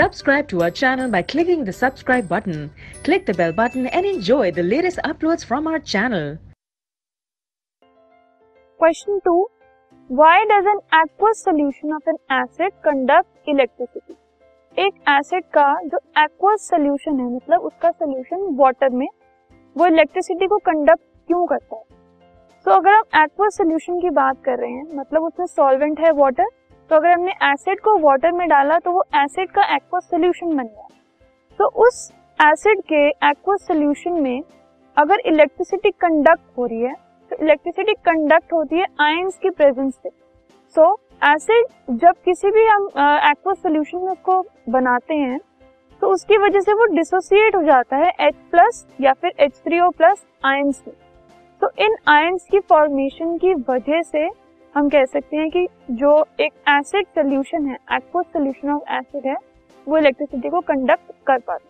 Subscribe to our channel by clicking the subscribe button. Click the bell button and enjoy the latest uploads from our channel. Question 2 Why does an aqueous solution of an acid conduct electricity? एक acid का जो aqueous solution है मतलब उसका solution water में वो electricity को conduct क्यों करता है तो so, अगर हम एक्वस सोल्यूशन की बात कर रहे हैं मतलब उसमें सॉल्वेंट है वाटर तो अगर हमने एसिड को वाटर में डाला तो वो एसिड का एक्वा सोल्यूशन बन गया। तो उस एसिड के एक्वा सोल्यूशन में अगर इलेक्ट्रिसिटी कंडक्ट हो रही है तो इलेक्ट्रिसिटी कंडक्ट होती है आयंस की प्रेजेंस से। सो एसिड जब किसी भी हम एक्वस सोल्यूशन में उसको बनाते हैं तो उसकी वजह से वो डिसोसिएट हो जाता है H प्लस या फिर H3O प्लस आयंस में। तो इन आयंस की फॉर्मेशन की वजह से हम कह सकते हैं कि जो एक एसिड सोल्यूशन है एक्वस सोल्यूशन ऑफ़ एसिड है, वो इलेक्ट्रिसिटी को कंडक्ट कर पाता है।